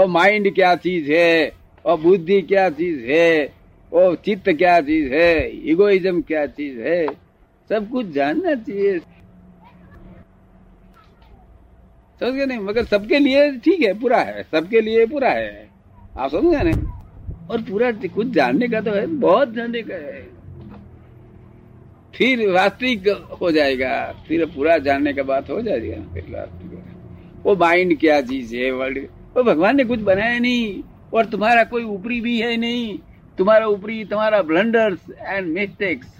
और माइंड क्या चीज़ है? और बुद्धि क्या चीज़ है? और चित्त क्या चीज़ है? इगोइज्म क्या चीज़ है? सब कुछ जानना चाहिए। समझ गए नहीं? मगर सबके लिए ठीक है, पूरा है। सबके लिए पूरा है। आप समझ गए नहीं? और पूरा कुछ जानने का तो है, बहुत जानने का है। फिर वास्तविक हो जाएगा। फिर पूरा जानने का बात हो जाएगा फिर वास्तविक वो माइंड क्या चीज़ है वर्ल्ड वो भगवान ने कुछ बनाया नहीं और तुम्हारा कोई ऊपरी भी है नहीं तुम्हारा ऊपरी तुम्हारा ब्लंडर्स एंड मिस्टेक्स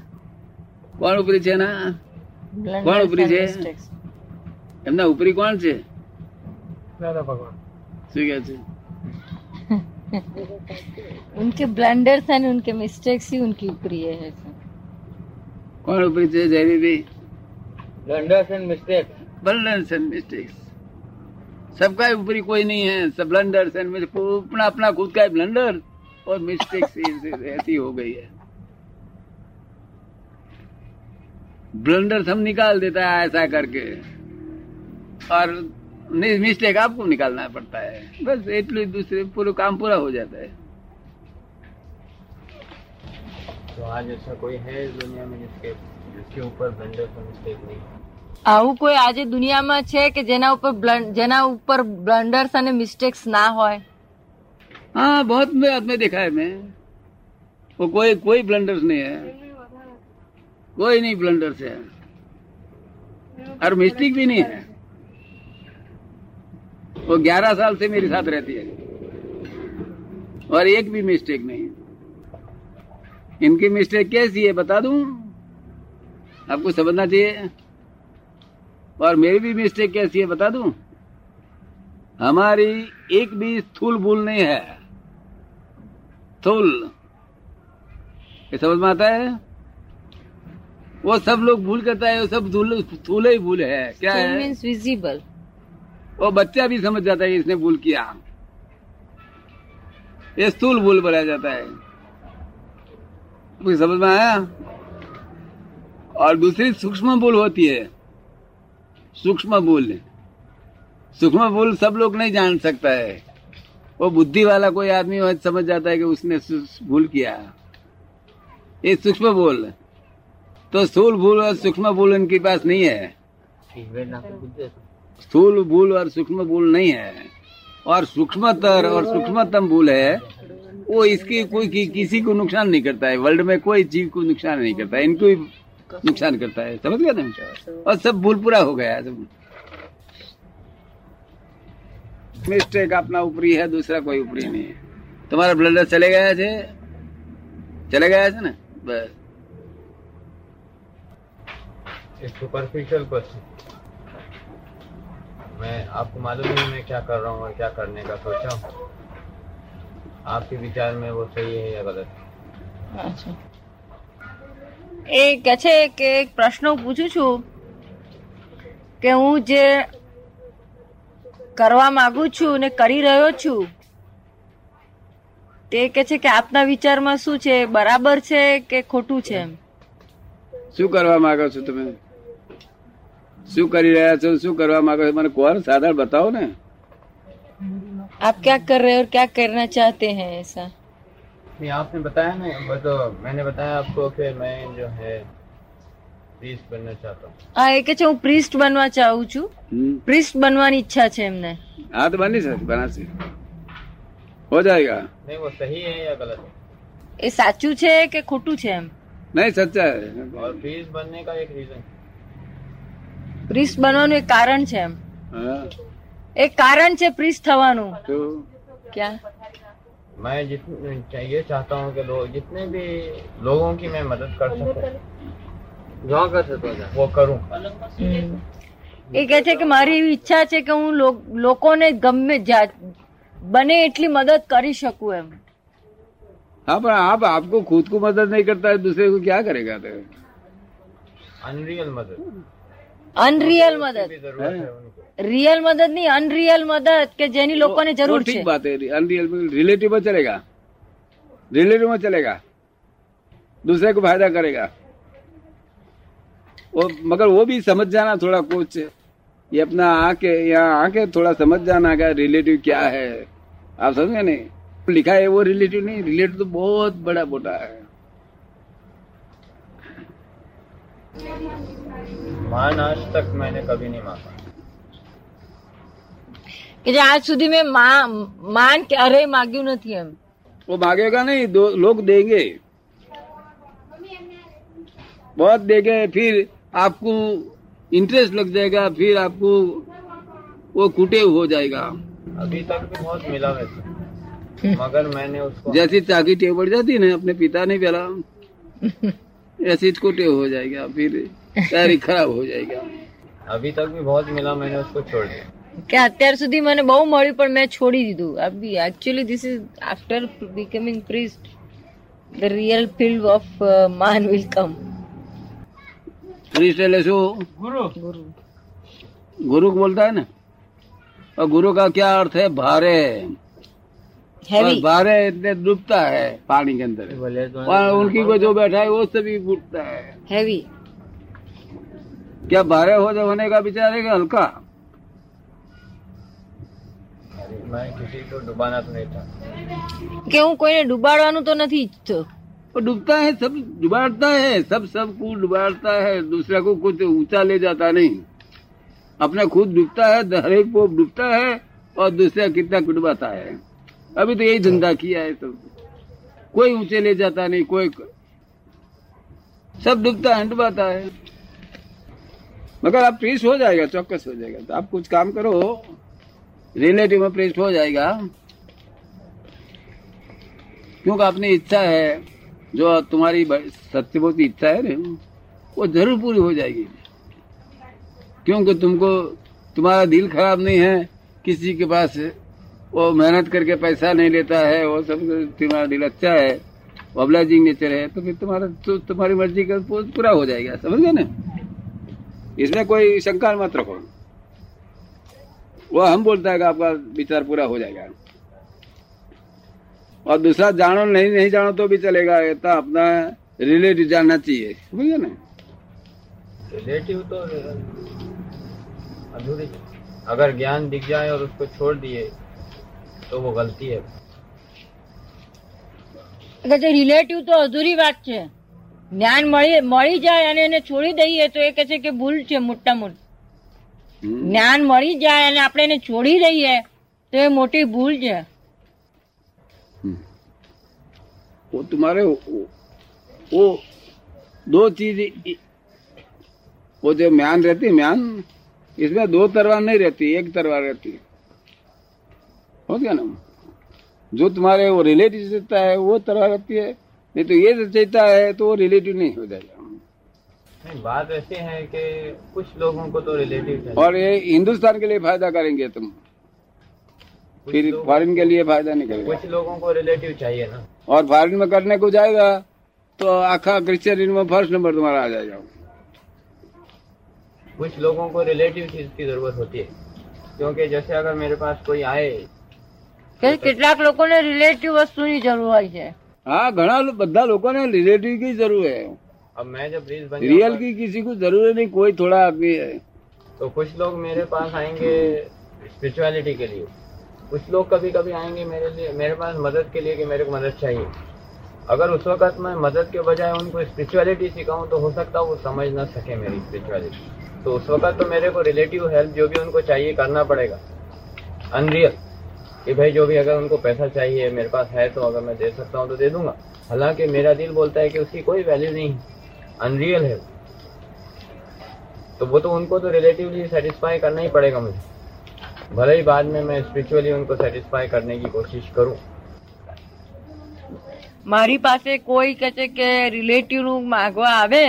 કોણ ઉપરી છે ના કોણ ઉપરી છે એમના ઉપરી કોણ છે દાદા ભગવાન શું કે છે उनके ब्लंडर्स एंड उनके मिस्टेक्स ही उनकी ऊपरी है ऐसा કોણ ઉપરી છે જયવીભાઈ blunders and mistake blunders and mistakes सबका ऊपरी कोई नहीं है, सब ब्लंडर्स एंड अपना अपना खुद का ब्लंडर और मिस्टेक्स ऐसी हो गई है। ब्लंडर हम निकाल देता है ऐसा करके। और मिस्टेक आपको निकालना पड़ता है। बस इतने दूसरे पूरा काम पूरा हो जाता है। तो आज ऐसा कोई है दुनिया में जिसके जिसके ऊपर ब्लंडर्स और मिस्टेक नहीं આવું કોઈ આજે દુનિયામાં છે કે જેના ઉપર બ્લન- જેના ઉપર બ્લન્ડર્સ અને મિસ્ટેક્સ ના હોય हाँ बहुत में आदमी देखा है मैं वो कोई कोई ब्लंडर्स नहीं है कोई नहीं ब्लंडर्स है और मिस्टेक भी नहीं है वो ग्यारह साल से मेरे साथ रहती है और एक भी मिस्टेक नहीं इनकी मिस्टेक कैसी है बता दूं आपको समझना चाहिए और मेरी भी मिस्टेक कैसी है बता दूँ? हमारी एक भी स्थूल भूल नहीं है। थूल ये समझ में आता है? वो सब लोग भूल करता है वो सब स्थूल ही भूल है। क्या है? मीन्स विजिबल वो बच्चा भी समझ जाता है कि इसने भूल किया। ये स्थूल भूल बोला जाता है। मुझे समझ में आया? और दूसरी सूक्ष्म भूल होती है। सूक्ष्म भूल सूक्ष्म भूल सब लोग नहीं जान सकता है। वो बुद्धि वाला कोई आदमी समझ जाता है कि उसने भूल किया। ये सूक्ष्म भूल तो स्थूल भूल और सूक्ष्म भूल इनके पास नहीं है। स्थूल भूल और सूक्ष्म भूल नहीं है। और सूक्ष्मतर और सूक्ष्मतम भूल है वो इसकी कोई कि, किसी को नुकसान नहीं करता है। वर्ल्ड में कोई चीज़ को नुकसान नहीं करता है। इनको नुकसान करता है समझ गया ना? अच्छा, अच्छा। और सब भूल पूरा हो गया तुम मिस्टेक अपना ऊपरी है दूसरा कोई ऊपरी नहीं है। तुम्हारा ब्लडर चले गया थे चले गया थे ना? बस। सुपरफिशियल क्वेश्चन मैं आपको मालूम है मैं क्या कर रहा हूँ और क्या करने का सोचा हूँ। आपके विचार में वो सही है या गलत है? अच्छा। એ કે છે કે એક પ્રશ્ન પૂછું છું કે હું જે કરવા માંગુ છું ને કરી રહ્યો છું તે કે છે કે આપના વિચારમાં શું છે? બરાબર છે કે ખોટું છે એમ? શું કરવા માંગો છો તમે? શું કરી રહ્યા છો? શું કરવા માંગો છો? મને કોણ સાધારણ બતાવો ને? આપ ક્યાં કર રહે ઓર ક્યાં કરના ચાહતે હૈ એસા. नहीं आपने बताया ना वो तो मैंने बताया आपको कि मैं जो है प्रीस्ट बनना चाहता हूँ હા એ કે છે હું પ્રિસ્ટ બનવા ચાહું છું हम्म, પ્રિસ્ટ બનવાની ઈચ્છા છે એમને हाँ तो बनी सकती बना से हो जाएगा नहीं वो सही है या गलत है એ સાચું છે કે ખોટું છે એમ नहीं सच्चा है और प्रीस्ट बनने का एक रीजन પ્રિસ્ટ બનવાનું એક કારણ છે એમ हाँ, એક કારણ છે પ્રિસ્ટ થવાનું तो क्या मैं जितने ये चाहता हूँ कि लोग जितने भी लोगों की मैं मदद कर सकूं जो कर सकता वो करूँ એ કહે છે કે મારી એવી ઈચ્છા છે કે હું લો- લોકોને ગમે જા- બને એટલી મદદ કરી શકું એમ हाँ पर आप आपको खुद को मदद नहीं करता है दूसरे को क्या करेगा तो अनरियल मदद અનરિયલ की મદદ भी जरूरत है उनको રિયલ મદદ નહીં અનરિયલ મદદ કે જેની લોકોને वो જરૂર ठीक છે बात है अनरियल में रिलेटिव में चलेगा रिलेटिव में चलेगा दूसरे को फायदा करेगा वो मगर वो भी समझ जाना थोड़ा कुछ ये अपना आके यहाँ आके थोड़ा समझ जाना का रिलेटिव क्या है आप समझे नहीं लिखा है वो रिलेटिव नहीं रिलेटिव तो बहुत बड़ा मोटा है मान आज तक मैंने कभी नहीं मांगा કે જે આજ સુધી મેં મા- માન ક્યારેય માગ્યું નથી એમ वो मांगेगा नहीं दो लोग देंगे बहुत देंगे फिर आपको इंटरेस्ट लग जाएगा फिर आपको वो कुटे हो जाएगा अभी तक भी बहुत मिला वैसे मगर मैंने उसको जैसी चाकी टेव बढ़ जाती है ना अपने पिता ने पहला ऐसी इसको टेव हो जाएगा फिर तैयारी खराब हो जाएगा अभी तक भी बहुत मिला मैंने उसको छोड़ दिया કે અત્યાર સુધી મને બહુ મળ્યું પણ મેં છોડી દીધું અભી actually this is after becoming priest the real field of man will come priest એટલે શું ગુરુ गुरु को बोलता है ना और गुरु का क्या अर्थ है भारे હેવી और भारे इतने डूबता है पानी के अंदर बोले तो और उनकी को जो बैठा है वो सभी उठता है હેવી क्या भारे हो जो होने का विचार है कि हल्का मैं किसी को डुबाना तो नहीं था કે હું કોઈને ડુબાડવાનું તો નથી ઈચ્છતો वो डूबता है सब डुबाड़ता है सब सबको डुबाड़ता है दूसरा को कुछ ऊंचा ले जाता नहीं अपना खुद डूबता है हर एक को डूबता है और दूसरा कितना डुबाता है अभी तो यही धंधा किया है सब कोई ऊंचे ले जाता नहीं कोई सब डूबता है डुबाता है मगर आप प्रेस हो जाएगा, चौकस हो जाएगा। तो आप कुछ काम करो रिलेटिव में प्रेस हो जाएगा। क्योंकि अपनी इच्छा है, जो तुम्हारी सत्यबोध इच्छा है ना, वो ज़रूर पूरी हो जाएगी। क्योंकि तुमको, तुम्हारा दिल खराब नहीं है, किसी के पास वो मेहनत करके पैसा नहीं लेता है, वो सब तुम्हारा दिल अच्छा है ऑब्लाइजिंग नेचर है तो फिर तुम्हारा तो तुम्हारी मर्ज़ी का पूरा हो जाएगा, समझ गए ना? इसमें कोई शंका मत रखो। वो हम बोलता है कि आपका विचार पूरा हो जाएगा। और दूसरा जानो नहीं नहीं जानो तो भी चलेगा। इतना अपना रिलेटिव जानना चाहिए। बुझे ना? रिलेटिव तो अधूरी अगर ज्ञान दिख जाए और उसको छोड़ दिए तो वो गलती है। रिलेटिव तो अधूरी बात है। જ્ઞાન મળી મળી જાય અને એને છોડી દઈએ તો એ કહે છે કે ભૂલ છે મોટા મોટી हम्म। જ્ઞાન મળી જાય અને આપણે એને છોડી દઈએ તો એ મોટી ભૂલ છે वो तुम्हारे वो, वो दो चीज इ- वो जो म्यान रहती है म्यान इसमें दो तलवार नहीं रहती एक तलवार रहती है हो गया ना जो तुम्हारे वो रिलेटिव सोचता है वो तलवार रहती है नहीं तो ये सोचता है तो वो रिलेटिव नहीं हो जाएगा नहीं बात ऐसी है कि कुछ लोगों को तो रिलेटिव चाहिए और ये हिंदुस्तान के लिए फायदा करेंगे तुम कुछ फिर लोग- फॉरेन के लिए फायदा नहीं करेगा कुछ लोगों को रिलेटिव चाहिए ना और फॉरेन में करने को जाएगा तो आखा क्रिश्चियन में फर्स्ट नंबर तुम्हारा आ जाएगा कुछ लोगों को रिलेटिव चीज की जरूरत होती है क्योंकि जैसे अगर मेरे पास कोई आए કે કેટલાક લોકોને રિલેટિવ વસ્તુની જરૂર હોય છે हाँ घना लो- બધા લોકોને रिलेटिव की जरूर है अब मैं जब रील बन रियल जाऊंगा, की किसी को जरूरत नहीं कोई थोड़ा आदमी है तो कुछ लोग मेरे पास आएंगे स्पिरिचुअलिटी के लिए कुछ लोग कभी कभी आएंगे मेरे लिए मेरे पास मदद के लिए कि मेरे को मदद चाहिए अगर उस वक्त मैं मदद के बजाय उनको स्पिरिचुअलिटी सिखाऊं तो हो सकता है वो समझ ना सके मेरी स्पिरिचुअलिटी तो उस वक्त तो मेरे को रिलेटिव हेल्प जो भी उनको चाहिए करना पड़ेगा अनरियल कि भाई जो भी अगर उनको पैसा चाहिए मेरे पास है तो अगर मैं दे सकता हूँ तो दे दूंगा हालांकि मेरा दिल बोलता है कि उसकी कोई वैल्यू नहीं अनरियल है तो वो तो उनको तो रिलेटिवली सेटिस्फाई करना ही पड़ेगा मुझे भले ही बाद में मैं स्पिरिचुअली उनको सेटिस्फाई करने की कोशिश करूं મારી પાસે કોઈ કહે છે કે રિલેટિવ નું માગવા આવે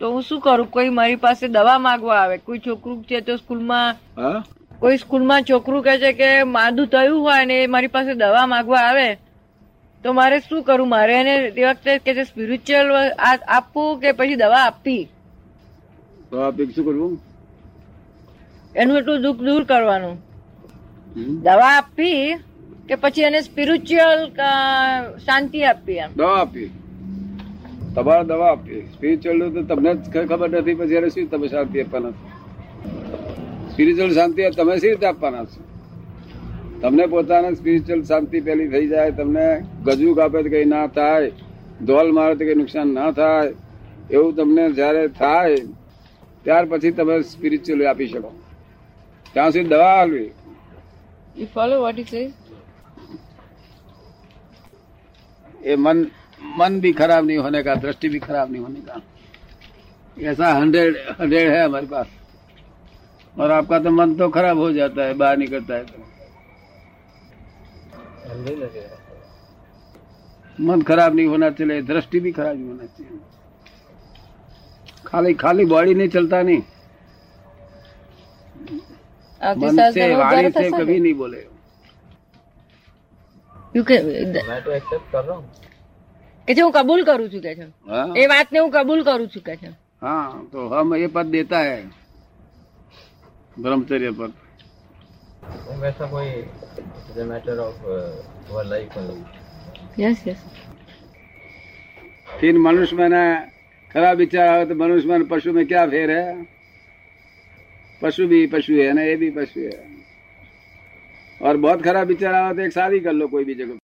તો હું શું કરું કોઈ મારી પાસે દવા માગવા આવે કોઈ છોકરું છે તો સ્કૂલમાં हाँ કોઈ સ્કૂલમાં છોકરું કે છે કે માદું થયું હોય અને એ મારી પાસે દવા માગવા આવે તો મારે શું કરવું મારે એને તે વખતે કે છે સ્પિરિચ્યુઅલ આપવું કે પછી દવા આપવી? આપી શું કરવું? એનું એટલું દુઃખ દૂર કરવાનું. દવા આપી કે પછી એને સ્પિરિચ્યુઅલ શાંતિ આપવી એમ. દવા આપી તમારે દવા આપી સ્પિરિચ્યુઅલ તો તમને ખબર નથી પછી એને શું તમે શાંતિ આપવાના? સ્પિરિચ્યુઅલ શાંતિ તમે સી રીતે આપવાના છો તમને પોતાને સ્પિરિચ્યુઅલ શાંતિ પેલી થઈ જાય તમને ગજુ કાપે તો કઈ ના થાય ધોલ મારે તો કઈ નુકસાન ના થાય એવું તમને જયારે થાય ત્યાર પછી તમે સ્પિરિચ્યુઅલ આપી શકો ત્યાં સુધી દવા આપવી You follow what he says? ये मन मन भी खराब नहीं होने का दृष्टि भी खराब नहीं होने का ऐसा हंड्रेड हंड्रेड है हमारे पास और आपका तो मन तो खराब हो जाता है बाहर निकलता है तो नहीं लगेगा मन खराब नहीं होना चाहिए दृष्टि भी खराब नहीं होना चाहिए खाली खाली बॉडी नहीं चलता नहीं આવતી मन સાલ से તમે वाणी ઉદ્ધાર से થશો कभी ને? नहीं बोले You can- मैं तो एक्सेप्ट कर रहा हूँ કે છે હું કબૂલ કરું છું કે છે हाँ એ વાતને હું કબૂલ કરું છું કે છે हाँ तो हम ये पद देता है ब्रह्मचर्य पर। वैसा कोई matter of life yes yes फिर मनुष्य में खराब विचार हो तो मनुष्य में पशु में क्या फेर है? पशु भी पशु है ना ये भी पशु है। और बहुत खराब विचार आवे तो एक शादी कर लो कोई भी जगह।